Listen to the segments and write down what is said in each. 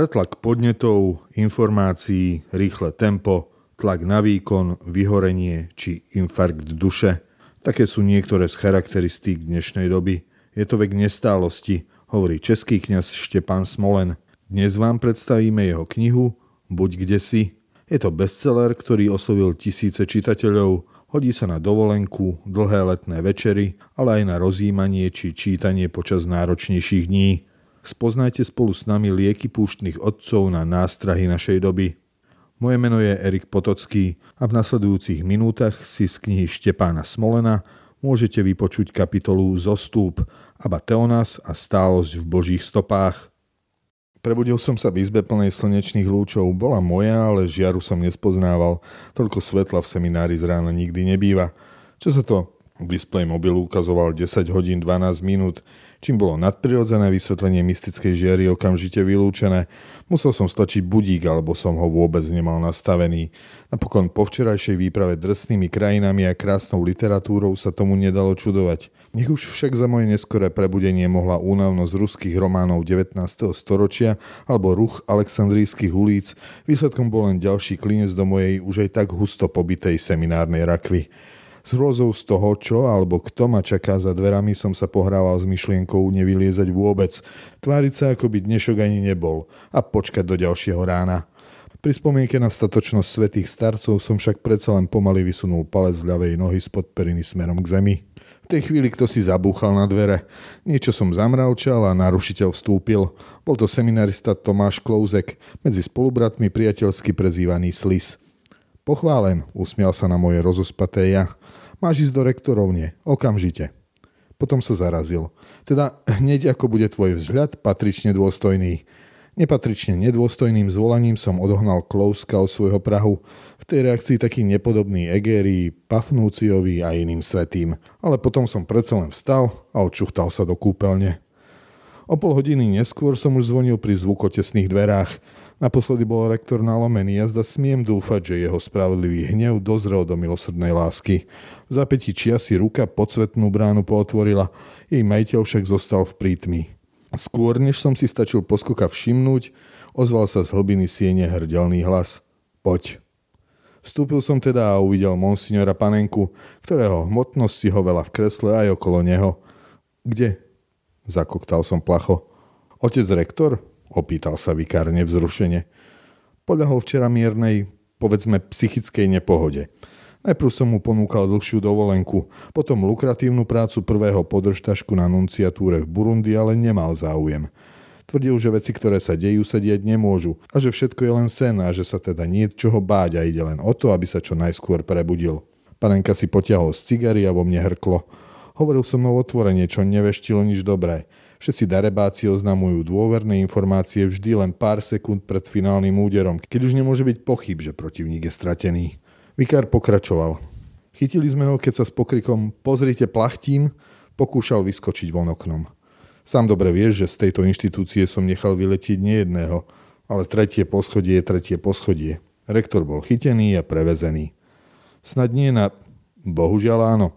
Pretlak podnetov, informácií, rýchle tempo, tlak na výkon, vyhorenie či infarkt duše. Také sú niektoré z charakteristík dnešnej doby. Je to vek nestálosti, hovorí český kňaz Štepan Smolen. Dnes vám predstavíme jeho knihu Buď kde si. Je to bestseller, ktorý oslovil tisíce čitateľov. Hodí sa na dovolenku, dlhé letné večery, ale aj na rozjímanie či čítanie počas náročnejších dní. Spoznajte spolu s nami lieky púštnych otcov na nástrahy našej doby. Moje meno je Erik Potocký a v nasledujúcich minútach si z knihy Štepána Smolena môžete vypočuť kapitolu Zostúp, Aba Teonas a stálosť v Božích stopách. Prebudil som sa v izbe plnej slnečných lúčov. Bola moja, ale žiaru som nespoznával. Toľko svetla v seminári z rána nikdy nebýva. Čo sa to Displej mobilu ukazoval 10 hodín 12 minút, čím bolo nadprirodzené vysvetlenie mystickej žiary okamžite vylúčené. Musel som stlačiť budík, alebo som ho vôbec nemal nastavený. Napokon po včerajšej výprave drsnými krajinami a krásnou literatúrou sa tomu nedalo čudovať. Nech už však za moje neskoré prebudenie mohla únavnosť ruských románov 19. storočia alebo ruch aleksandrijských ulic, výsledkom bol len ďalší klinec do mojej už aj tak husto pobitej seminárnej rakvy. S hrôzou z toho, čo alebo kto ma čaká za dverami, som sa pohrával s myšlienkou nevyliezať vôbec, tváriť sa, ako by dnešok ani nebol a počkať do ďalšieho rána. Pri spomienke na statočnosť svetých starcov som však predsa len pomaly vysunul palec z ľavej nohy spod periny smerom k zemi. V tej chvíli kto si zabúchal na dvere. Niečo som zamravčal a narušiteľ vstúpil. Bol to seminarista Tomáš Klouzek, medzi spolubratmi priateľsky prezývaný Slis. Pochválen, usmial sa na moje rozospaté ja. Máš ísť do rektorovne, okamžite. Potom sa zarazil. Teda hneď ako bude tvoj vzhľad patrične dôstojný. Nepatrične nedôstojným zvolaním som odohnal Klouska od svojho Prahu. V tej reakcii taký nepodobný Egerii, Pafnúciovi a iným svetým. Ale potom som predsa len vstal a odčuchtal sa do kúpeľne. O pol hodiny neskôr som už zvonil pri zvukotesných dverách. Naposledy bol rektor nalomený a zda smiem dúfať, že jeho spravodlivý hnev dozrel do milosrdnej lásky. V zapätí čia si ruka podsvetnú bránu pootvorila, jej majiteľ však zostal v prítmi. Skôr, než som si stačil poskoka všimnúť, ozval sa z hlbiny siene hrdelný hlas. Poď. Vstúpil som teda a uvidel monsignora Panenku, ktorého hmotnosť si hovela v kresle aj okolo neho. Kde? Zakoktal som placho. Otec rektor? Opýtal sa vikár nevzrušene. Podľahol včera miernej, povedzme, psychickej nepohode. Najprv som mu ponúkal dlhšiu dovolenku, potom lukratívnu prácu prvého podržtašku na nunciatúre v Burundi, ale nemal záujem. Tvrdil, že veci, ktoré sa dejú, sa dieť nemôžu a že všetko je len sen a že sa teda nie čoho báť a ide len o to, aby sa čo najskôr prebudil. Panenka si potiahol z cigary a vo mne hrklo. Hovoril som mnou otvorenie, čo neveštilo nič dobré. Všetci darebáci oznamujú dôverné informácie vždy len pár sekúnd pred finálnym úderom, keď už nemôže byť pochyb, že protivník je stratený. Vikár pokračoval. Chytili sme ho, keď sa s pokrikom pozrite plachtím, pokúšal vyskočiť von oknom. Sám dobre vieš, že z tejto inštitúcie som nechal vyletieť nejedného, ale tretie poschodie je tretie poschodie. Rektor bol chytený a prevezený. Snad nie na... Bohužiaľ áno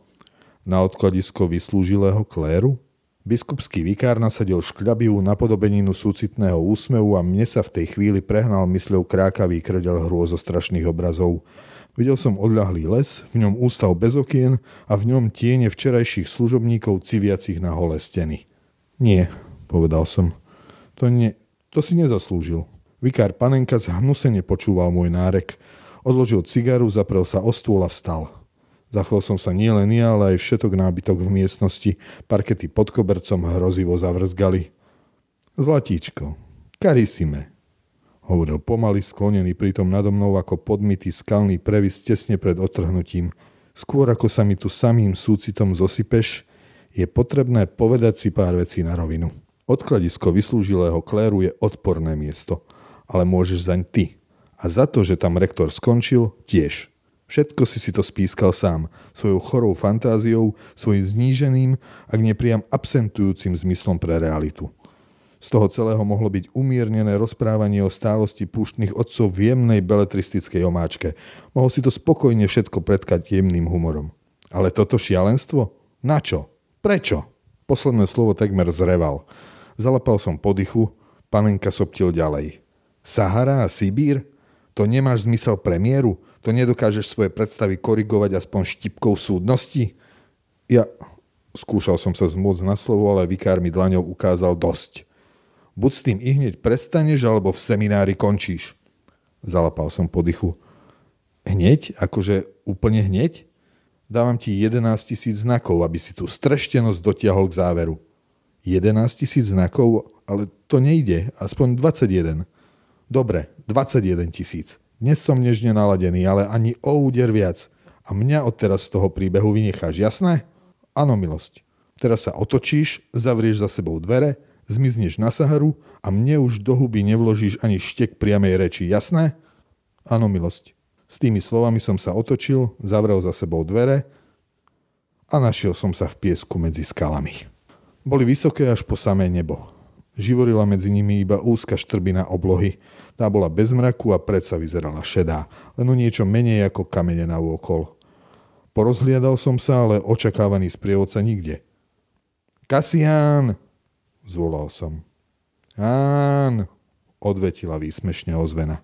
na odkladisko vyslúžilého kléru? Biskupský vikár nasadil škľabivú napodobeninu súcitného úsmevu a mne sa v tej chvíli prehnal mysľou krákavý krdel hrôzostrašných obrazov. Videl som odľahlý les, v ňom ústav bez okien a v ňom tiene včerajších služobníkov civiacich na holé steny. Nie, povedal som. To, nie, to si nezaslúžil. Vikár Panenka zhnusene počúval môj nárek. Odložil cigaru, zaprel sa o stôl a vstal. Zachvel som sa nielen ja, ale aj všetok nábytok v miestnosti. Parkety pod kobercom hrozivo zavrzgali. Zlatíčko, karisime, hovoril pomaly sklonený pritom nado mnou ako podmitý skalný previs tesne pred otrhnutím. Skôr ako sa mi tu samým súcitom zosypeš, je potrebné povedať si pár vecí na rovinu. Odkladisko vyslúžilého kléru je odporné miesto, ale môžeš zaň ty. A za to, že tam rektor skončil, tiež. Všetko si si to spískal sám, svojou chorou fantáziou, svojim zníženým, ak nepriam absentujúcim zmyslom pre realitu. Z toho celého mohlo byť umiernené rozprávanie o stálosti púštnych otcov v jemnej beletristickej omáčke. Mohol si to spokojne všetko predkať jemným humorom. Ale toto šialenstvo? Na čo? Prečo? Posledné slovo takmer zreval. Zalepal som podychu, panenka soptil ďalej. Sahara a Sibír? To nemáš zmysel premiéru? To nedokážeš svoje predstavy korigovať aspoň štipkou súdnosti? Ja... Skúšal som sa zmôcť na slovo, ale vikár mi dlaňou ukázal dosť. Buď s tým i hneď prestaneš, alebo v seminári končíš. Zalapal som podychu. Hneď? Akože úplne hneď? Dávam ti 11 tisíc znakov, aby si tú streštenosť dotiahol k záveru. 11 tisíc znakov? Ale to nejde. Aspoň 21. Dobre, 21 tisíc. Dnes som nežne naladený, ale ani o úder viac. A mňa odteraz z toho príbehu vynecháš, jasné? Áno, milosť. Teraz sa otočíš, zavrieš za sebou dvere, zmizneš na Saharu a mne už do huby nevložíš ani štek priamej reči, jasné? Áno, milosť. S tými slovami som sa otočil, zavrel za sebou dvere a našiel som sa v piesku medzi skalami. Boli vysoké až po samé nebo. Živorila medzi nimi iba úzka štrbina oblohy. Tá bola bez mraku a predsa vyzerala šedá, len o niečo menej ako kamene na úokol. Porozhliadal som sa, ale očakávaný sprievodca nikde. Kasián! zvolal som. Án, odvetila výsmešne ozvena.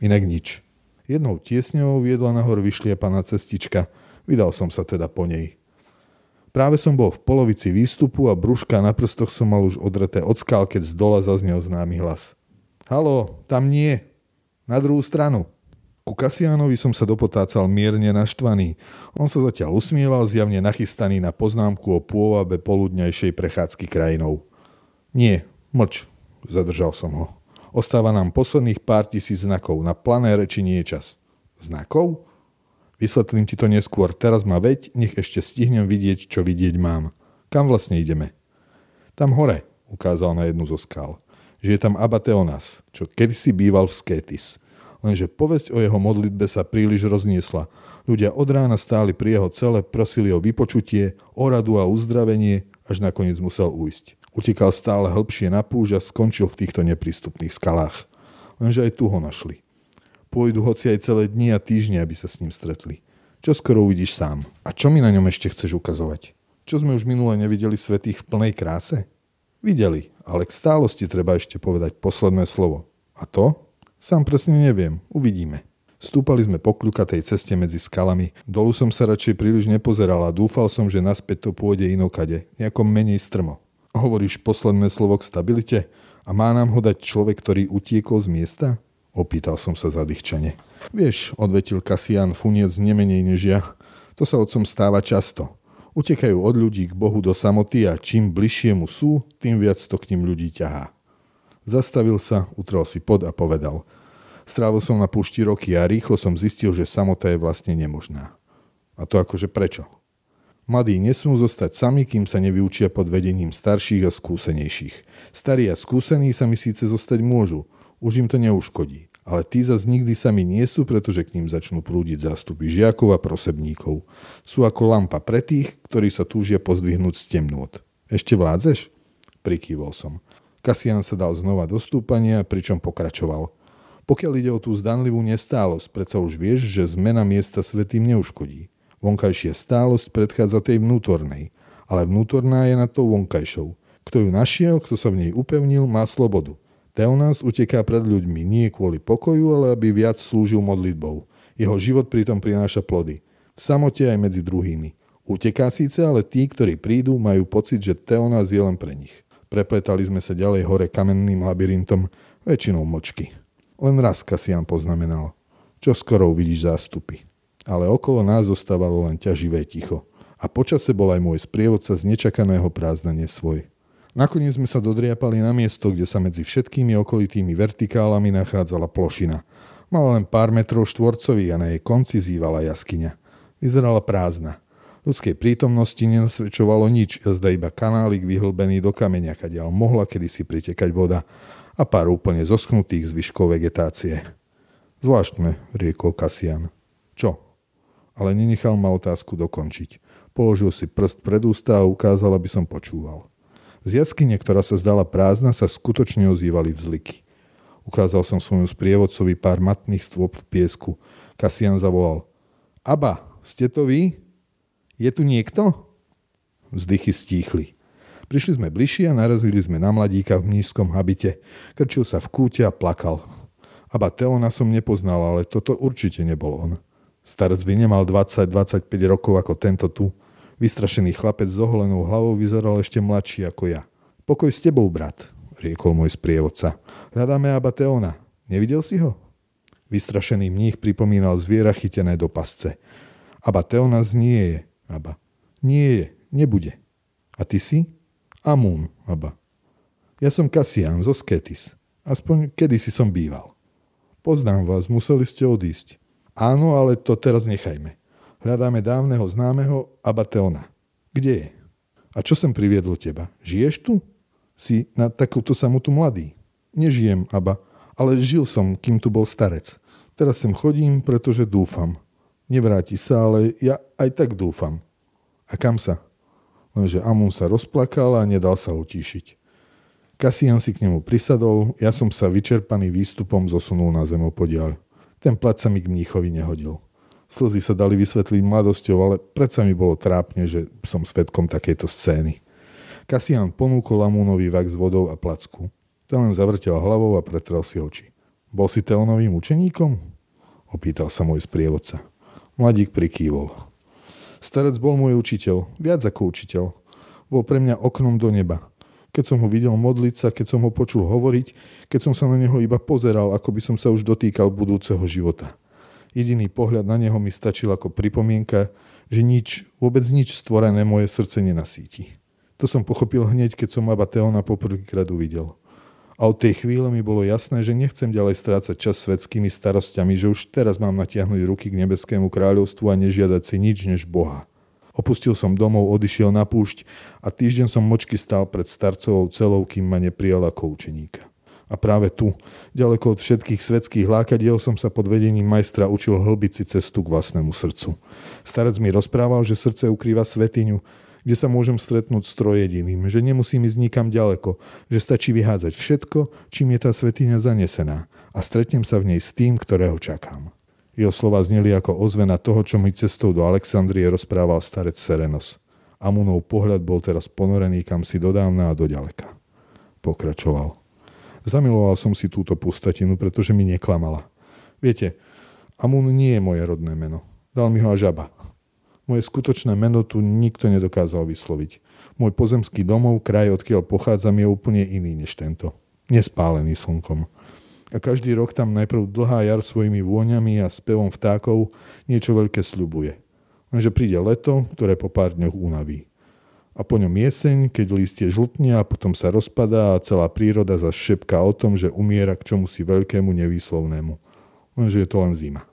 Inak nič. Jednou tiesňou viedla nahor vyšliepaná cestička. Vydal som sa teda po nej. Práve som bol v polovici výstupu a brúška na prstoch som mal už odreté od skál, keď z dola zaznel známy hlas. Halo, tam nie. Na druhú stranu. Ku Kasianovi som sa dopotácal mierne naštvaný. On sa zatiaľ usmieval, zjavne nachystaný na poznámku o pôvabe poludňajšej prechádzky krajinou. Nie, mlč, zadržal som ho. Ostáva nám posledných pár tisíc znakov. Na plané reči nie je čas. Znakov? Vysvetlím ti to neskôr. Teraz ma veď, nech ešte stihnem vidieť, čo vidieť mám. Kam vlastne ideme? Tam hore, ukázal na jednu zo skál. Že je tam Abateonas, čo kedysi býval v Skétis. Lenže povesť o jeho modlitbe sa príliš rozniesla. Ľudia od rána stáli pri jeho cele, prosili o vypočutie, o radu a uzdravenie, až nakoniec musel ujsť. Utekal stále hĺbšie na púž a skončil v týchto neprístupných skalách. Lenže aj tu ho našli. Pôjdu hoci aj celé dni a týždne, aby sa s ním stretli. Čo skoro uvidíš sám. A čo mi na ňom ešte chceš ukazovať? Čo sme už minule nevideli svetých v plnej kráse? Videli, ale k stálosti treba ešte povedať posledné slovo. A to? Sám presne neviem. Uvidíme. Stúpali sme po kľukatej ceste medzi skalami. Dolu som sa radšej príliš nepozeral a dúfal som, že naspäť to pôjde inokade, nejako menej strmo. Hovoríš posledné slovo k stabilite? A má nám ho dať človek, ktorý utiekol z miesta? Opýtal som sa zadýchčane. Vieš, odvetil Kasian Funiec nemenej než ja. To sa otcom stáva často. Utekajú od ľudí k Bohu do samoty a čím bližšie mu sú, tým viac to k ním ľudí ťahá. Zastavil sa, utrel si pod a povedal. Strávil som na púšti roky a rýchlo som zistil, že samota je vlastne nemožná. A to akože prečo? Mladí nesmú zostať sami, kým sa nevyučia pod vedením starších a skúsenejších. Starí a skúsení sa mi síce zostať môžu, už im to neuškodí. Ale tí zase nikdy sami nie sú, pretože k ním začnú prúdiť zástupy žiakov a prosebníkov. Sú ako lampa pre tých, ktorí sa túžia pozdvihnúť z temnôt. Ešte vládzeš? Prikývol som. Kasian sa dal znova do stúpania, pričom pokračoval. Pokiaľ ide o tú zdanlivú nestálosť, predsa už vieš, že zmena miesta svetým neuškodí. Vonkajšia stálosť predchádza tej vnútornej, ale vnútorná je na tou vonkajšou. Kto ju našiel, kto sa v nej upevnil, má slobodu. Teonás uteká pred ľuďmi nie kvôli pokoju, ale aby viac slúžil modlitbou. Jeho život pritom prináša plody. V samote aj medzi druhými. Uteká síce, ale tí, ktorí prídu, majú pocit, že Teonás je len pre nich. Prepletali sme sa ďalej hore kamenným labyrintom, väčšinou mlčky. Len raz Kasian poznamenal. Čo skoro uvidíš zástupy. Ale okolo nás zostávalo len ťaživé ticho. A počase bol aj môj sprievodca z nečakaného prázdna svoj. Nakoniec sme sa dodriapali na miesto, kde sa medzi všetkými okolitými vertikálami nachádzala plošina. Mala len pár metrov štvorcových a na jej konci zývala jaskyňa. Vyzerala prázdna. Ľudskej prítomnosti nenasvedčovalo nič, zda iba kanálik vyhlbený do kameňa, kadiaľ mohla kedysi pritekať voda a pár úplne zosknutých zvyškov vegetácie. Zvláštne, riekol Kasian. Čo? Ale nenechal ma otázku dokončiť. Položil si prst pred ústa a ukázal, aby som počúval. Z jaskyne, ktorá sa zdala prázdna, sa skutočne ozývali vzliky. Ukázal som svojmu sprievodcovi pár matných stôp piesku. Kasian zavolal. Aba, ste to vy? Je tu niekto? Vzdychy stíchli. Prišli sme bližšie a narazili sme na mladíka v nízkom habite. Krčil sa v kúte a plakal. Aba Teona som nepoznal, ale toto určite nebol on. Starec by nemal 20-25 rokov ako tento tu. Vystrašený chlapec s oholenou hlavou vyzeral ešte mladší ako ja. Pokoj s tebou, brat, riekol môj sprievodca. Hľadáme Aba Teona. Nevidel si ho? Vystrašený mních pripomínal zviera chytené do pasce. Aba Teonas nie je, Aba. Nie je, nebude. A ty si? Amun, Aba. Ja som Kasian zo Sketis. Aspoň kedysi som býval. Poznám vás, museli ste odísť. Áno, ale to teraz nechajme. Hľadáme dávneho známeho Abateona. Kde je? A čo som priviedol teba? Žiješ tu? Si na takúto samotu mladý. Nežijem, Aba, ale žil som, kým tu bol starec. Teraz sem chodím, pretože dúfam. Nevráti sa, ale ja aj tak dúfam. A kam sa? Lenže Amun sa rozplakal a nedal sa utíšiť. Kasian si k nemu prisadol, ja som sa vyčerpaný výstupom zosunul na zemopodiaľ. Ten plac sa mi k mníchovi nehodil. Slzy sa dali vysvetliť mladosťou, ale predsa mi bolo trápne, že som svetkom takejto scény. Kasian ponúkol Amúnovi vak s vodou a placku. Ten len zavrtel hlavou a pretrel si oči. Bol si Teonovým učeníkom? Opýtal sa môj sprievodca. Mladík prikývol. Starec bol môj učiteľ, viac ako učiteľ. Bol pre mňa oknom do neba. Keď som ho videl modliť sa, keď som ho počul hovoriť, keď som sa na neho iba pozeral, ako by som sa už dotýkal budúceho života. Jediný pohľad na neho mi stačil ako pripomienka, že nič, vôbec nič stvorené moje srdce nenasíti. To som pochopil hneď, keď som Abba Teona poprvýkrát uvidel. A od tej chvíle mi bolo jasné, že nechcem ďalej strácať čas svetskými starosťami, že už teraz mám natiahnuť ruky k nebeskému kráľovstvu a nežiadať si nič než Boha. Opustil som domov, odišiel na púšť a týždeň som močky stál pred starcovou celou, kým ma neprijal ako učeníka. A práve tu, ďaleko od všetkých svetských lákadiel, som sa pod vedením majstra učil hlbiť si cestu k vlastnému srdcu. Starec mi rozprával, že srdce ukrýva svetiňu, kde sa môžem stretnúť s trojediným, že nemusím ísť nikam ďaleko, že stačí vyhádzať všetko, čím je tá svetiňa zanesená a stretnem sa v nej s tým, ktorého čakám. Jeho slova zneli ako ozvena toho, čo mi cestou do Alexandrie rozprával starec Serenos. Amunov pohľad bol teraz ponorený kam si dodávna a do ďaleka. Pokračoval. Zamiloval som si túto pustatinu, pretože mi neklamala. Viete, Amun nie je moje rodné meno. Dal mi ho až Aba. Moje skutočné meno tu nikto nedokázal vysloviť. Môj pozemský domov, kraj, odkiaľ pochádzam, je úplne iný než tento. Nespálený slnkom. A každý rok tam najprv dlhá jar svojimi vôňami a spevom vtákov niečo veľké sľubuje. Lenže príde leto, ktoré po pár dňoch unaví a po ňom jeseň, keď listie žltne a potom sa rozpadá a celá príroda zašepká o tom, že umiera k čomu si veľkému nevýslovnému. Lenže je to len zima.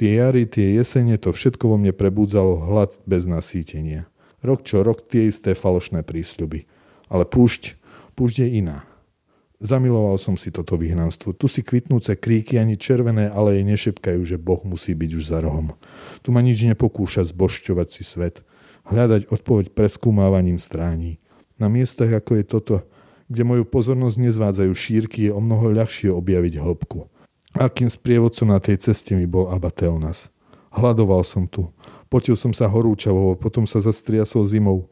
Tie jary, tie jesene, to všetko vo mne prebúdzalo hlad bez nasýtenia. Rok čo rok tie isté falošné prísľuby. Ale púšť, púšť je iná. Zamiloval som si toto vyhnanstvo. Tu si kvitnúce kríky ani červené aleje nešepkajú, že Boh musí byť už za rohom. Tu ma nič nepokúša zbošťovať si svet hľadať odpoveď preskúmávaním strání. Na miestach, ako je toto, kde moju pozornosť nezvádzajú šírky, je o mnoho ľahšie objaviť hĺbku. Akým sprievodcom na tej ceste mi bol Abateonas. Hľadoval som tu. Potil som sa horúčavo, potom sa zastriasol zimou.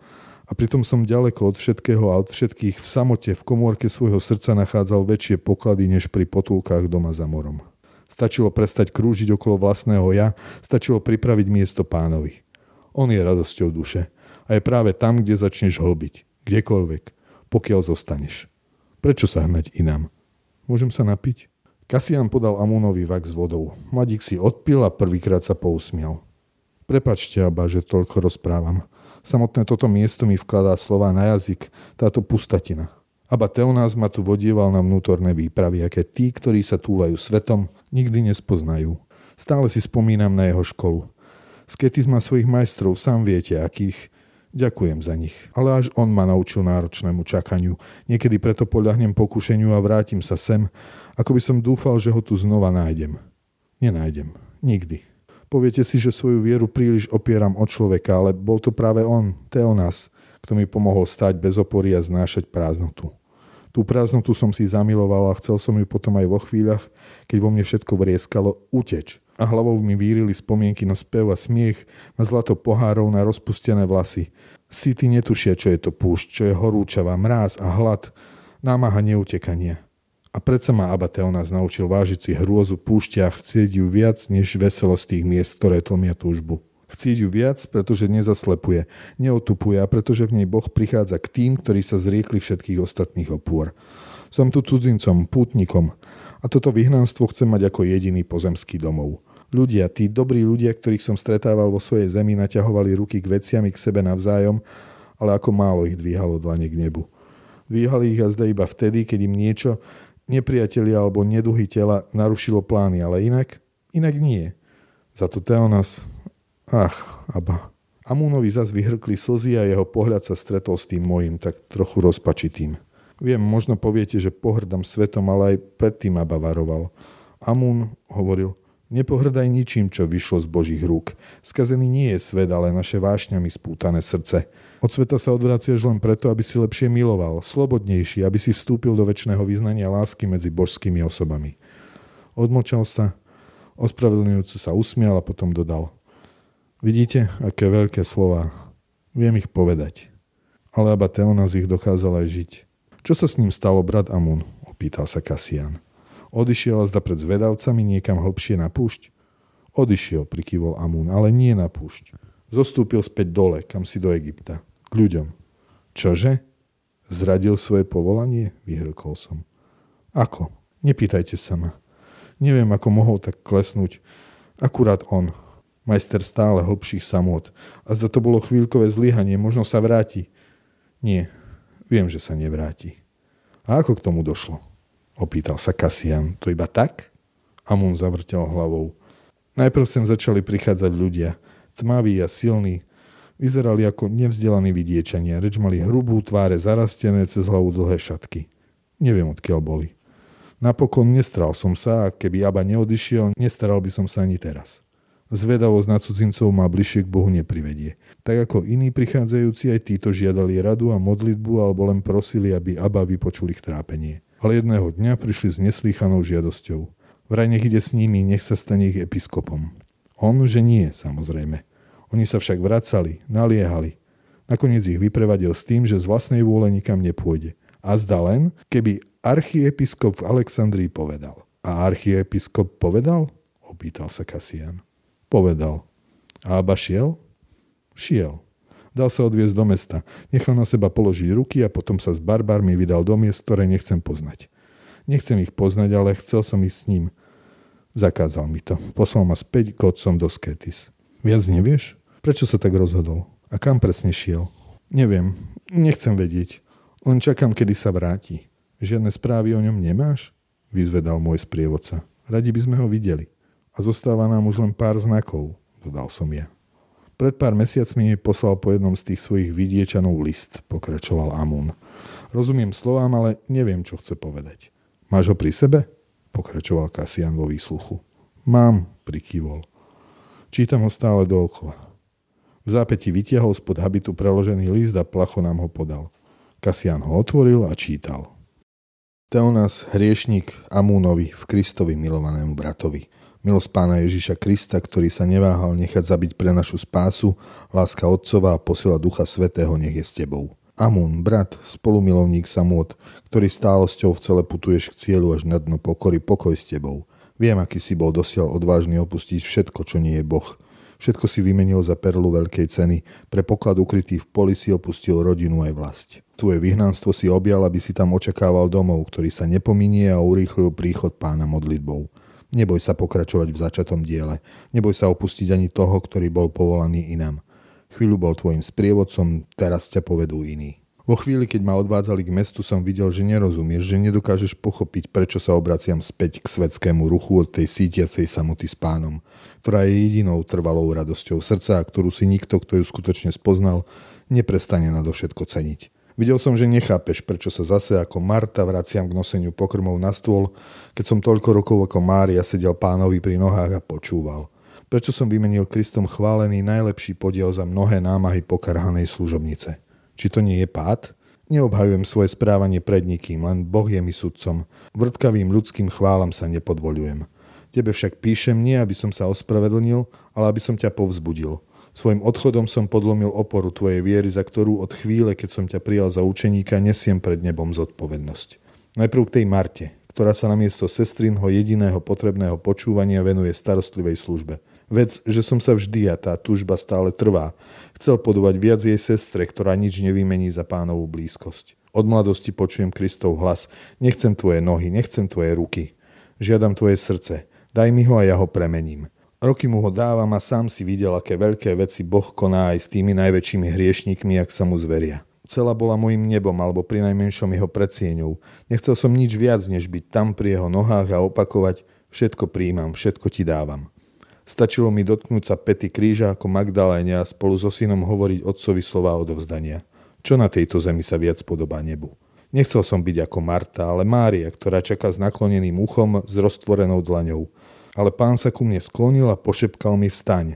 A pritom som ďaleko od všetkého a od všetkých v samote v komórke svojho srdca nachádzal väčšie poklady než pri potulkách doma za morom. Stačilo prestať krúžiť okolo vlastného ja, stačilo pripraviť miesto pánovi. On je radosťou duše. A je práve tam, kde začneš hlbiť. Kdekoľvek. Pokiaľ zostaneš. Prečo sa hnať inám? Môžem sa napiť? Kasian podal Amunovi vak s vodou. Mladík si odpil a prvýkrát sa pousmial. Prepačte, Aba, že toľko rozprávam. Samotné toto miesto mi vkladá slova na jazyk, táto pustatina. Aba Teonás ma tu vodieval na vnútorné výpravy, aké tí, ktorí sa túlajú svetom, nikdy nespoznajú. Stále si spomínam na jeho školu. Sketis má svojich majstrov, sám viete akých. Ďakujem za nich. Ale až on ma naučil náročnému čakaniu. Niekedy preto poľahnem pokušeniu a vrátim sa sem, ako by som dúfal, že ho tu znova nájdem. Nenájdem. Nikdy. Poviete si, že svoju vieru príliš opieram od človeka, ale bol to práve on, Teonas, kto mi pomohol stať bez opory a znášať prázdnotu. Tú prázdnotu som si zamiloval a chcel som ju potom aj vo chvíľach, keď vo mne všetko vrieskalo, uteč a hlavou mi vírili spomienky na spev a smiech, na zlato pohárov, na rozpustené vlasy. ty netušia, čo je to púšť, čo je horúčavá, mráz a hlad, námaha neutekania. A predsa ma Abateo nás naučil vážiť si hrôzu púšťach, chcieť ju viac než veselosť tých miest, ktoré tlmia túžbu. Chcieť ju viac, pretože nezaslepuje, neotupuje a pretože v nej Boh prichádza k tým, ktorí sa zriekli všetkých ostatných opôr. Som tu cudzincom, pútnikom a toto vyhnanstvo chcem mať ako jediný pozemský domov. Ľudia, tí dobrí ľudia, ktorých som stretával vo svojej zemi, naťahovali ruky k veciami k sebe navzájom, ale ako málo ich dvíhalo dlane k nebu. Dvíhali ich a zda iba vtedy, keď im niečo, nepriatelia alebo neduhy tela narušilo plány, ale inak, inak nie. Za to Teonas Ach, aba. Amúnovi zas vyhrkli slzy a jeho pohľad sa stretol s tým mojim, tak trochu rozpačitým. Viem, možno poviete, že pohrdam svetom, ale aj predtým Abba varoval. Amún hovoril, nepohrdaj ničím, čo vyšlo z Božích rúk. Skazený nie je svet, ale naše vášňami spútané srdce. Od sveta sa odvraciaš len preto, aby si lepšie miloval, slobodnejší, aby si vstúpil do väčšného vyznania lásky medzi božskými osobami. Odmočal sa, ospravedlňujúce sa usmial a potom dodal – Vidíte, aké veľké slova. Viem ich povedať. Ale Abba Teonas ich dokázal aj žiť. Čo sa s ním stalo, brat Amun? Opýtal sa Kasian. Odišiel zda pred zvedavcami niekam hlbšie na púšť? Odišiel, prikývol Amun, ale nie na púšť. Zostúpil späť dole, kam si do Egypta. K ľuďom. Čože? Zradil svoje povolanie? Vyhrkol som. Ako? Nepýtajte sa ma. Neviem, ako mohol tak klesnúť. Akurát on, Majster stále hlbších samot. A zda to bolo chvíľkové zlyhanie, možno sa vráti. Nie, viem, že sa nevráti. A ako k tomu došlo? Opýtal sa Kasian. To iba tak? Amun zavrtel hlavou. Najprv sem začali prichádzať ľudia. Tmaví a silní. Vyzerali ako nevzdelaní vidiečania. Reč mali hrubú tváre zarastené cez hlavu dlhé šatky. Neviem, odkiaľ boli. Napokon nestral som sa a keby Aba neodišiel, nestaral by som sa ani teraz. Zvedavosť na cudzincov má bližšie k Bohu neprivedie. Tak ako iní prichádzajúci, aj títo žiadali radu a modlitbu alebo len prosili, aby Abba vypočuli ich trápenie. Ale jedného dňa prišli s neslýchanou žiadosťou. Vraj nech ide s nimi, nech sa stane ich episkopom. On, že nie, samozrejme. Oni sa však vracali, naliehali. Nakoniec ich vyprevadil s tým, že z vlastnej vôle nikam nepôjde. A zda len, keby archiepiskop v Alexandrii povedal. A archiepiskop povedal? Opýtal sa Kasian. Povedal. A Aba šiel? Šiel. Dal sa odviezť do mesta. Nechal na seba položiť ruky a potom sa s barbármi vydal do miest, ktoré nechcem poznať. Nechcem ich poznať, ale chcel som ísť s ním. Zakázal mi to. Poslal ma späť k otcom do Sketis. Viac nevieš? Prečo sa tak rozhodol? A kam presne šiel? Neviem. Nechcem vedieť. Len čakám, kedy sa vráti. Žiadne správy o ňom nemáš? Vyzvedal môj sprievodca. Radi by sme ho videli a zostáva nám už len pár znakov, dodal som ja. Pred pár mesiacmi mi poslal po jednom z tých svojich vidiečanov list, pokračoval Amun. Rozumiem slovám, ale neviem, čo chce povedať. Máš ho pri sebe? Pokračoval Kasian vo výsluchu. Mám, prikývol. Čítam ho stále dookola. V zápäti vytiahol spod habitu preložený list a placho nám ho podal. Kasian ho otvoril a čítal. Teonas, hriešnik Amúnovi v Kristovi milovanému bratovi – Milosť pána Ježiša Krista, ktorý sa neváhal nechať zabiť pre našu spásu, láska Otcova a posiela Ducha Svetého nech je s tebou. Amun, brat, spolumilovník Samot, ktorý stálosťou v cele putuješ k cieľu až na dno pokory, pokoj s tebou. Viem, aký si bol dosiaľ odvážny opustiť všetko, čo nie je Boh. Všetko si vymenil za perlu veľkej ceny. Pre poklad ukrytý v poli si opustil rodinu aj vlast. Svoje vyhnanstvo si objal, aby si tam očakával domov, ktorý sa nepominie a urýchlil príchod pána modlitbou. Neboj sa pokračovať v začatom diele. Neboj sa opustiť ani toho, ktorý bol povolaný inám. Chvíľu bol tvojim sprievodcom, teraz ťa povedú iní. Vo chvíli, keď ma odvádzali k mestu, som videl, že nerozumieš, že nedokážeš pochopiť, prečo sa obraciam späť k svetskému ruchu od tej sítiacej samoty s pánom, ktorá je jedinou trvalou radosťou srdca ktorú si nikto, kto ju skutočne spoznal, neprestane nadovšetko ceniť. Videl som, že nechápeš, prečo sa zase ako Marta vraciam k noseniu pokrmov na stôl, keď som toľko rokov ako Mária sedel pánovi pri nohách a počúval. Prečo som vymenil Kristom chválený najlepší podiel za mnohé námahy pokarhanej služobnice? Či to nie je pád? Neobhajujem svoje správanie pred nikým, len Boh je mi sudcom. Vrtkavým ľudským chválam sa nepodvolujem. Tebe však píšem nie, aby som sa ospravedlnil, ale aby som ťa povzbudil. Svojim odchodom som podlomil oporu tvojej viery, za ktorú od chvíle, keď som ťa prijal za učeníka, nesiem pred nebom zodpovednosť. Najprv k tej Marte, ktorá sa namiesto sestrinho jediného potrebného počúvania venuje starostlivej službe. Vec, že som sa vždy a tá tužba stále trvá. Chcel podobať viac jej sestre, ktorá nič nevymení za pánovú blízkosť. Od mladosti počujem Kristov hlas. Nechcem tvoje nohy, nechcem tvoje ruky. Žiadam tvoje srdce. Daj mi ho a ja ho premením. Roky mu ho dávam a sám si videl, aké veľké veci Boh koná aj s tými najväčšími hriešnikmi, ak sa mu zveria. Celá bola mojim nebom, alebo pri najmenšom jeho predsieňou. Nechcel som nič viac, než byť tam pri jeho nohách a opakovať všetko príjmam, všetko ti dávam. Stačilo mi dotknúť sa pety kríža ako Magdaléne a spolu so synom hovoriť otcovi slova odovzdania. Čo na tejto zemi sa viac podobá nebu? Nechcel som byť ako Marta, ale Mária, ktorá čaká s nakloneným uchom s roztvorenou dlaňou. Ale pán sa ku mne sklonil a pošepkal mi vstaň.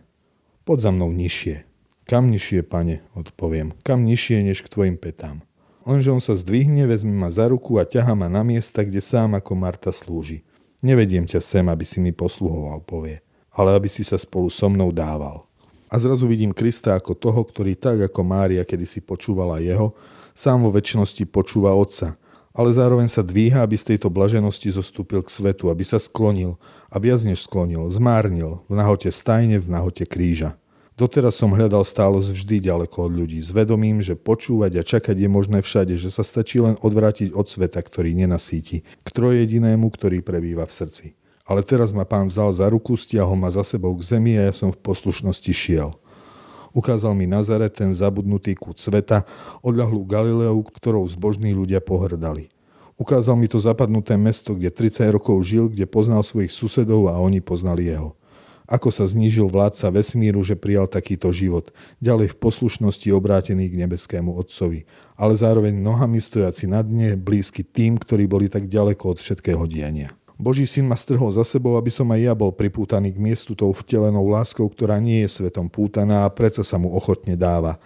Pod za mnou nižšie. Kam nižšie, pane, odpoviem. Kam nižšie, než k tvojim petám. Lenže on sa zdvihne, vezme ma za ruku a ťaha ma na miesta, kde sám ako Marta slúži. Nevediem ťa sem, aby si mi posluhoval, povie ale aby si sa spolu so mnou dával. A zrazu vidím Krista ako toho, ktorý tak ako Mária kedysi počúvala jeho, sám vo väčšnosti počúva Otca, ale zároveň sa dvíha, aby z tejto blaženosti zostúpil k svetu, aby sa sklonil a viac než sklonil, zmárnil v nahote stajne, v nahote kríža. Doteraz som hľadal stálosť vždy ďaleko od ľudí, s vedomím, že počúvať a čakať je možné všade, že sa stačí len odvrátiť od sveta, ktorý nenasíti, k trojedinému, ktorý prebýva v srdci. Ale teraz ma pán vzal za ruku, stiahol ma za sebou k zemi a ja som v poslušnosti šiel. Ukázal mi Nazaret, ten zabudnutý kút sveta, odľahlú Galileu, ktorou zbožní ľudia pohrdali. Ukázal mi to zapadnuté mesto, kde 30 rokov žil, kde poznal svojich susedov a oni poznali jeho. Ako sa znížil vládca vesmíru, že prijal takýto život, ďalej v poslušnosti obrátený k nebeskému Otcovi, ale zároveň nohami stojaci na dne, blízky tým, ktorí boli tak ďaleko od všetkého diania. Boží syn ma strhol za sebou, aby som aj ja bol pripútaný k miestu tou vtelenou láskou, ktorá nie je svetom pútaná a predsa sa mu ochotne dáva.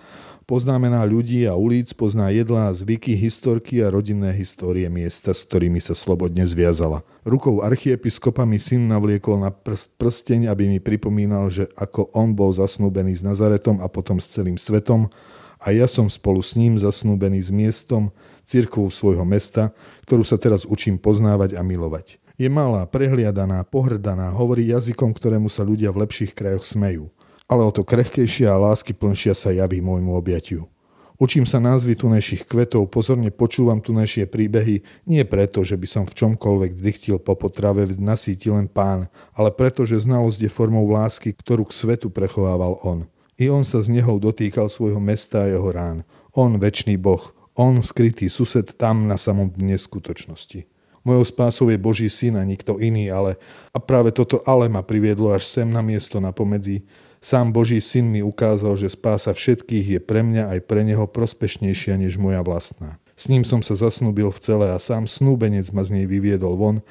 Poznámená ľudí a ulic, pozná jedlá, zvyky, historky a rodinné histórie miesta, s ktorými sa slobodne zviazala. Rukou archiepiskopa mi syn navliekol na prst, prsteň, aby mi pripomínal, že ako on bol zasnúbený s Nazaretom a potom s celým svetom, a ja som spolu s ním zasnúbený s miestom, církvou svojho mesta, ktorú sa teraz učím poznávať a milovať. Je malá, prehliadaná, pohrdaná, hovorí jazykom, ktorému sa ľudia v lepších krajoch smejú. Ale o to krehkejšia a lásky plnšia sa javí môjmu objatiu. Učím sa názvy tunejších kvetov, pozorne počúvam tunejšie príbehy, nie preto, že by som v čomkoľvek dychtil po potrave, nasíti len pán, ale preto, že znalosť je formou lásky, ktorú k svetu prechovával on. I on sa z neho dotýkal svojho mesta a jeho rán. On, väčší boh, on, skrytý sused tam na samom dne skutočnosti. Mojou spásou je Boží syn a nikto iný, ale a práve toto ale ma priviedlo až sem na miesto na pomedzi. Sám Boží syn mi ukázal, že spása všetkých je pre mňa aj pre neho prospešnejšia než moja vlastná. S ním som sa zasnúbil v celé a sám snúbenec ma z nej vyviedol von,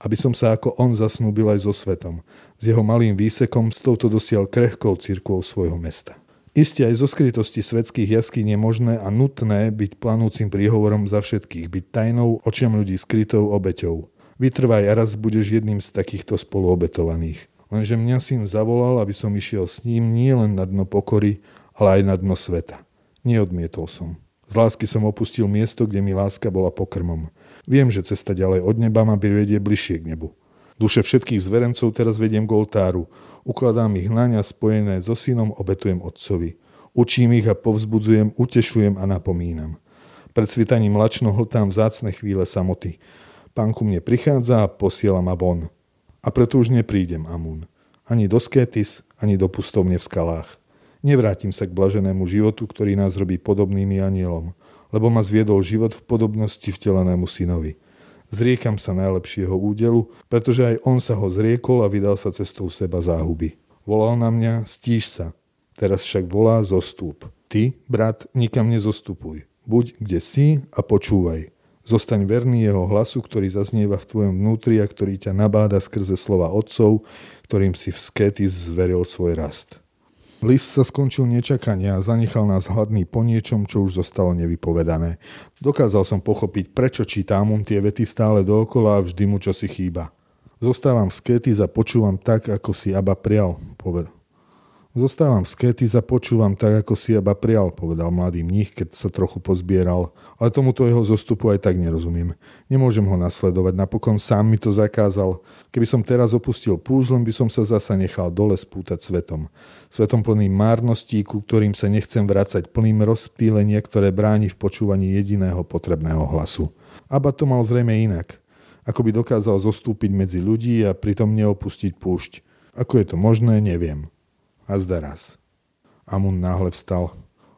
aby som sa ako on zasnúbil aj so svetom. S jeho malým výsekom s touto dosial krehkou cirkvou svojho mesta. Isté aj zo skrytosti svetských jaskýň je možné a nutné byť planúcim príhovorom za všetkých, byť tajnou očiam ľudí skrytou obeťou. Vytrvaj a raz budeš jedným z takýchto spoluobetovaných. Lenže mňa syn zavolal, aby som išiel s ním nie len na dno pokory, ale aj na dno sveta. Neodmietol som. Z lásky som opustil miesto, kde mi láska bola pokrmom. Viem, že cesta ďalej od neba ma privedie bližšie k nebu. Duše všetkých zverencov teraz vediem k oltáru. Ukladám ich na ňa spojené so synom, obetujem otcovi. Učím ich a povzbudzujem, utešujem a napomínam. Pred svitaním lačno hltám vzácne chvíle samoty. Pán ku mne prichádza a posiela ma von. A preto už neprídem, Amun. Ani do Skétis, ani do pustovne v skalách. Nevrátim sa k blaženému životu, ktorý nás robí podobnými anielom, lebo ma zviedol život v podobnosti vtelenému synovi. Zriekam sa najlepšieho údelu, pretože aj on sa ho zriekol a vydal sa cestou seba záhuby. Volal na mňa, stíš sa. Teraz však volá, zostúp. Ty, brat, nikam nezostupuj. Buď kde si a počúvaj. Zostaň verný jeho hlasu, ktorý zaznieva v tvojom vnútri a ktorý ťa nabáda skrze slova otcov, ktorým si v skety zveril svoj rast. List sa skončil nečakania a zanechal nás hladný po niečom, čo už zostalo nevypovedané. Dokázal som pochopiť, prečo čítam mu tie vety stále dookola a vždy mu čo si chýba. Zostávam z kety a počúvam tak, ako si Aba prial, povedal. Zostávam v skety a počúvam tak, ako si Aba prial, povedal mladý mních, keď sa trochu pozbieral. Ale tomuto jeho zostupu aj tak nerozumiem. Nemôžem ho nasledovať, napokon sám mi to zakázal. Keby som teraz opustil púžlom, by som sa zasa nechal dole spútať svetom. Svetom plným márností, ku ktorým sa nechcem vrácať, plným rozptýlenia, ktoré bráni v počúvaní jediného potrebného hlasu. Aba to mal zrejme inak. Ako by dokázal zostúpiť medzi ľudí a pritom neopustiť púšť. Ako je to možné, neviem a zda raz. Amun náhle vstal.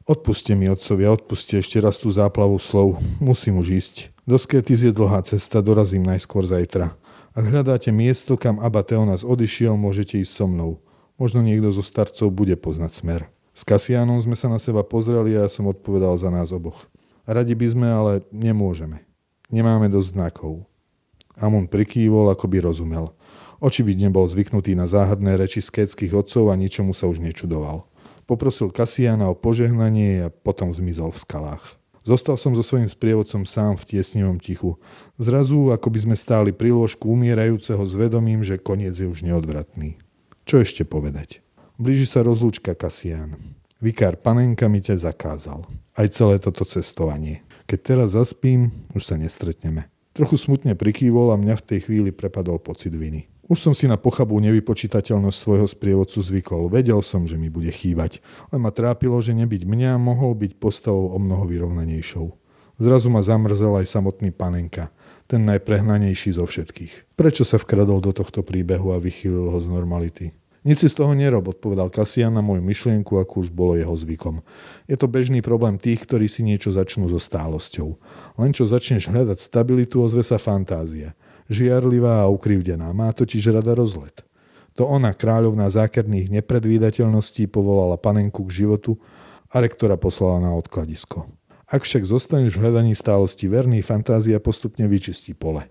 Odpuste mi, otcovia, odpuste ešte raz tú záplavu slov. Musím už ísť. Do Sketis je dlhá cesta, dorazím najskôr zajtra. Ak hľadáte miesto, kam Abba Teonas odišiel, môžete ísť so mnou. Možno niekto zo starcov bude poznať smer. S Kasianom sme sa na seba pozreli a ja som odpovedal za nás oboch. Radi by sme, ale nemôžeme. Nemáme dosť znakov. Amun prikývol, ako by rozumel. Očividne bol zvyknutý na záhadné reči skétskych otcov a ničomu sa už nečudoval. Poprosil Kasiana o požehnanie a potom zmizol v skalách. Zostal som so svojím sprievodcom sám v tiesnivom tichu. Zrazu, ako by sme stáli pri lôžku umierajúceho s vedomím, že koniec je už neodvratný. Čo ešte povedať? Blíži sa rozlúčka Kasian. Vikár panenka mi ťa zakázal. Aj celé toto cestovanie. Keď teraz zaspím, už sa nestretneme. Trochu smutne prikývol a mňa v tej chvíli prepadol pocit viny. Už som si na pochabú nevypočítateľnosť svojho sprievodcu zvykol. Vedel som, že mi bude chýbať. Len ma trápilo, že nebyť mňa mohol byť postavou o mnoho vyrovnanejšou. Zrazu ma zamrzel aj samotný panenka, ten najprehnanejší zo všetkých. Prečo sa vkradol do tohto príbehu a vychýlil ho z normality? Nic si z toho nerob, odpovedal Kasian na moju myšlienku, ako už bolo jeho zvykom. Je to bežný problém tých, ktorí si niečo začnú so stálosťou. Len čo začneš hľadať stabilitu, ozve sa fantázia žiarlivá a ukrivdená. Má totiž rada rozlet. To ona, kráľovná zákerných nepredvídateľností, povolala panenku k životu a rektora poslala na odkladisko. Ak však zostaneš v hľadaní stálosti verný, fantázia postupne vyčistí pole.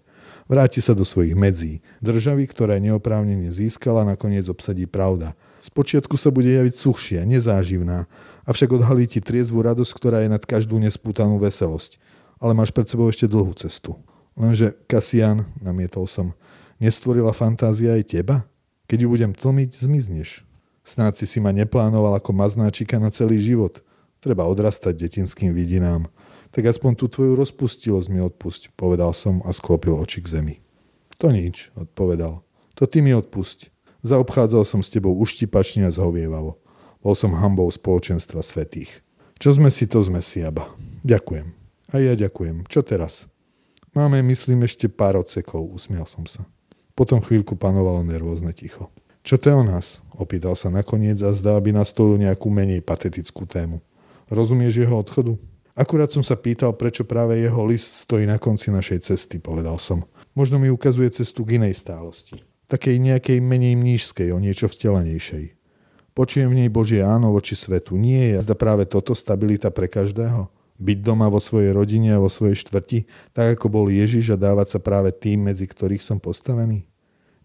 Vráti sa do svojich medzí. Državy, ktoré neoprávnene získala, nakoniec obsadí pravda. Spočiatku sa bude javiť suchšia, nezáživná, avšak odhalí ti triezvu radosť, ktorá je nad každú nespútanú veselosť. Ale máš pred sebou ešte dlhú cestu. Lenže Kasian, namietol som, nestvorila fantázia aj teba? Keď ju budem tlmiť, zmizneš. Snáď si si ma neplánoval ako maznáčika na celý život. Treba odrastať detinským vidinám. Tak aspoň tú tvoju rozpustilosť mi odpusť, povedal som a sklopil oči k zemi. To nič, odpovedal. To ty mi odpusť. Zaobchádzal som s tebou uštipačne a zhovievavo. Bol som hambou spoločenstva svetých. Čo sme si, to sme si, Aba. Ďakujem. A ja ďakujem. Čo teraz? Máme, myslím, ešte pár odsekov, usmial som sa. Potom chvíľku panovalo nervózne ticho. Čo to je o nás? Opýtal sa nakoniec a zdá by nastolil nejakú menej patetickú tému. Rozumieš jeho odchodu? Akurát som sa pýtal, prečo práve jeho list stojí na konci našej cesty, povedal som. Možno mi ukazuje cestu k inej stálosti. Takej nejakej menej mnížskej, o niečo vstelenejšej. Počujem v nej Božie áno voči svetu. Nie je zda práve toto stabilita pre každého? Byť doma vo svojej rodine a vo svojej štvrti, tak ako bol Ježiš a dávať sa práve tým, medzi ktorých som postavený?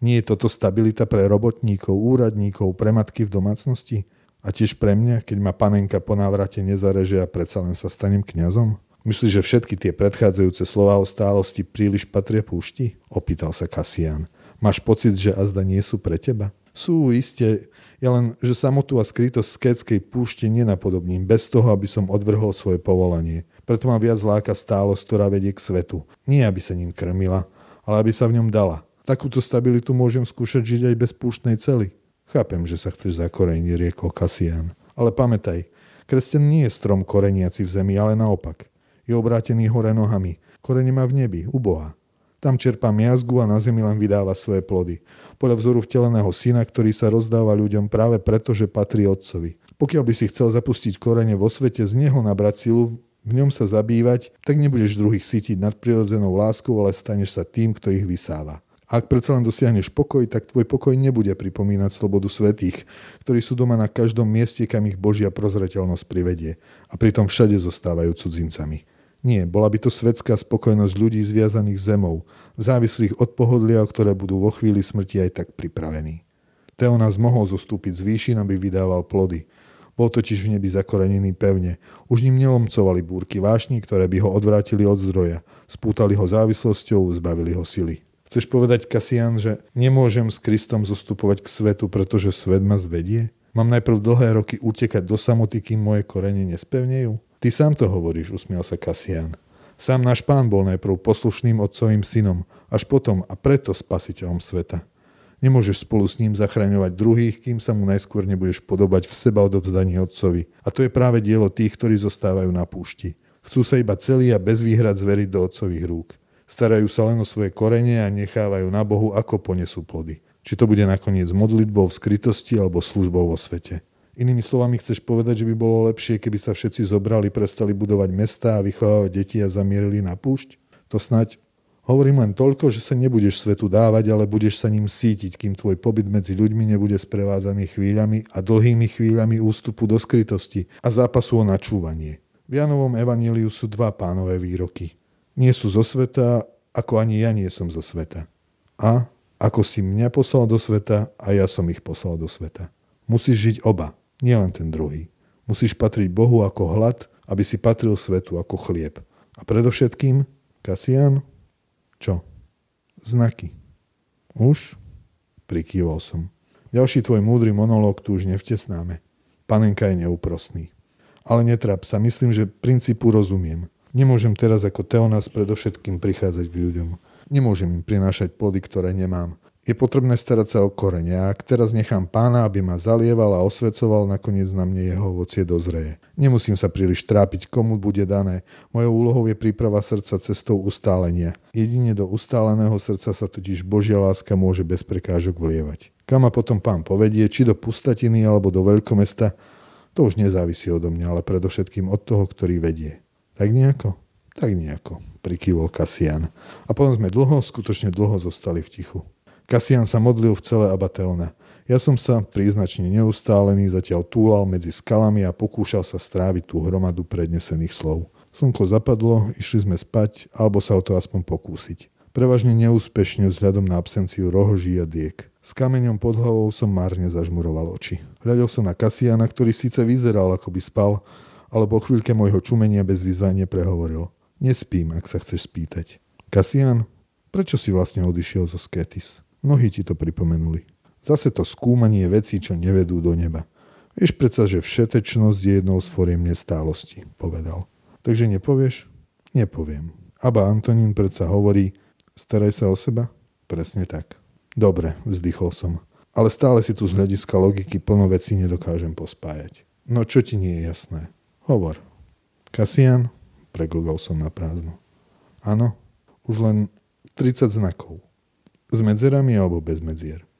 Nie je toto stabilita pre robotníkov, úradníkov, pre matky v domácnosti? A tiež pre mňa, keď ma panenka po návrate nezareže a predsa len sa stanem kňazom? Myslíš, že všetky tie predchádzajúce slova o stálosti príliš patria púšti? Opýtal sa Kasian. Máš pocit, že azda nie sú pre teba? Sú iste, ja len, že samotu a skrytosť skétskej púšte nenapodobním, bez toho, aby som odvrhol svoje povolanie. Preto ma viac láka stálosť, ktorá vedie k svetu. Nie, aby sa ním krmila, ale aby sa v ňom dala. Takúto stabilitu môžem skúšať žiť aj bez púštnej cely. Chápem, že sa chceš zakoreniť, riekol Kasian. Ale pamätaj, kresťan nie je strom koreniaci v zemi, ale naopak. Je obrátený hore nohami. Korene má v nebi, u Boha. Tam čerpá miazgu a na zemi len vydáva svoje plody. Podľa vzoru vteleného syna, ktorý sa rozdáva ľuďom práve preto, že patrí otcovi. Pokiaľ by si chcel zapustiť korene vo svete, z neho nabrať silu, v ňom sa zabývať, tak nebudeš druhých sítiť nadprirodzenou láskou, ale staneš sa tým, kto ich vysáva. Ak predsa len dosiahneš pokoj, tak tvoj pokoj nebude pripomínať slobodu svetých, ktorí sú doma na každom mieste, kam ich Božia prozreteľnosť privedie a pritom všade zostávajú cudzincami. Nie, bola by to svetská spokojnosť ľudí zviazaných zemou, závislých od pohodlia, ktoré budú vo chvíli smrti aj tak pripravení. nás mohol zostúpiť z výšin, aby vydával plody. Bol totiž v nebi zakorenený pevne. Už ním nelomcovali búrky vášni, ktoré by ho odvrátili od zdroja. Spútali ho závislosťou, zbavili ho sily. Chceš povedať, Kasian, že nemôžem s Kristom zostupovať k svetu, pretože svet ma zvedie? Mám najprv dlhé roky utekať do samoty, kým moje korene nespevnejú? Ty sám to hovoríš, usmial sa Kasian. Sám náš pán bol najprv poslušným otcovým synom, až potom a preto spasiteľom sveta. Nemôžeš spolu s ním zachraňovať druhých, kým sa mu najskôr nebudeš podobať v seba odovzdaní otcovi. A to je práve dielo tých, ktorí zostávajú na púšti. Chcú sa iba celý a bez výhrad zveriť do otcových rúk. Starajú sa len o svoje korene a nechávajú na Bohu, ako ponesú plody. Či to bude nakoniec modlitbou v skrytosti alebo službou vo svete. Inými slovami chceš povedať, že by bolo lepšie, keby sa všetci zobrali, prestali budovať mestá a vychovávať deti a zamierili na púšť? To snať Hovorím len toľko, že sa nebudeš svetu dávať, ale budeš sa ním sítiť, kým tvoj pobyt medzi ľuďmi nebude sprevádzaný chvíľami a dlhými chvíľami ústupu do skrytosti a zápasu o načúvanie. V Janovom evaníliu sú dva pánové výroky. Nie sú zo sveta, ako ani ja nie som zo sveta. A ako si mňa poslal do sveta a ja som ich poslal do sveta. Musíš žiť oba, nielen ten druhý. Musíš patriť Bohu ako hlad, aby si patril svetu ako chlieb. A predovšetkým, Kasian, čo? Znaky. Už? Prikývol som. Ďalší tvoj múdry monológ tu už nevtesnáme. Panenka je neúprostný. Ale netrap sa, myslím, že princípu rozumiem. Nemôžem teraz ako Teonas predovšetkým prichádzať k ľuďom. Nemôžem im prinášať plody, ktoré nemám. Je potrebné starať sa o korene a ak teraz nechám pána, aby ma zalieval a osvecoval, nakoniec na mne jeho ovocie dozreje. Nemusím sa príliš trápiť, komu bude dané. Mojou úlohou je príprava srdca cestou ustálenia. Jedine do ustáleného srdca sa totiž Božia láska môže bez prekážok vlievať. Kam ma potom pán povedie, či do pustatiny alebo do veľkomesta, to už nezávisí odo mňa, ale predovšetkým od toho, ktorý vedie. Tak nejako? Tak nejako, prikývol Kasian. A potom sme dlho, skutočne dlho zostali v tichu. Kasian sa modlil v celé Abateona. Ja som sa, príznačne neustálený, zatiaľ túlal medzi skalami a pokúšal sa stráviť tú hromadu prednesených slov. Slnko zapadlo, išli sme spať, alebo sa o to aspoň pokúsiť. Prevažne neúspešne vzhľadom na absenciu rohoží a diek. S kameňom pod hlavou som márne zažmuroval oči. Hľadel som na Kasiana, ktorý síce vyzeral, ako by spal, ale po chvíľke môjho čumenia bez vyzvania prehovoril. Nespím, ak sa chceš spýtať. Kasian, prečo si vlastne odišiel zo Sketis? Mnohí ti to pripomenuli. Zase to skúmanie vecí, čo nevedú do neba. Vieš predsa, že všetečnosť je jednou z foriem nestálosti, povedal. Takže nepovieš? Nepoviem. Aba Antonín predsa hovorí, staraj sa o seba? Presne tak. Dobre, vzdychol som. Ale stále si tu z hľadiska logiky plno vecí nedokážem pospájať. No čo ti nie je jasné? Hovor. Kasian? Preglgol som na prázdno. Áno, už len 30 znakov. S medzerami alebo bez medzier?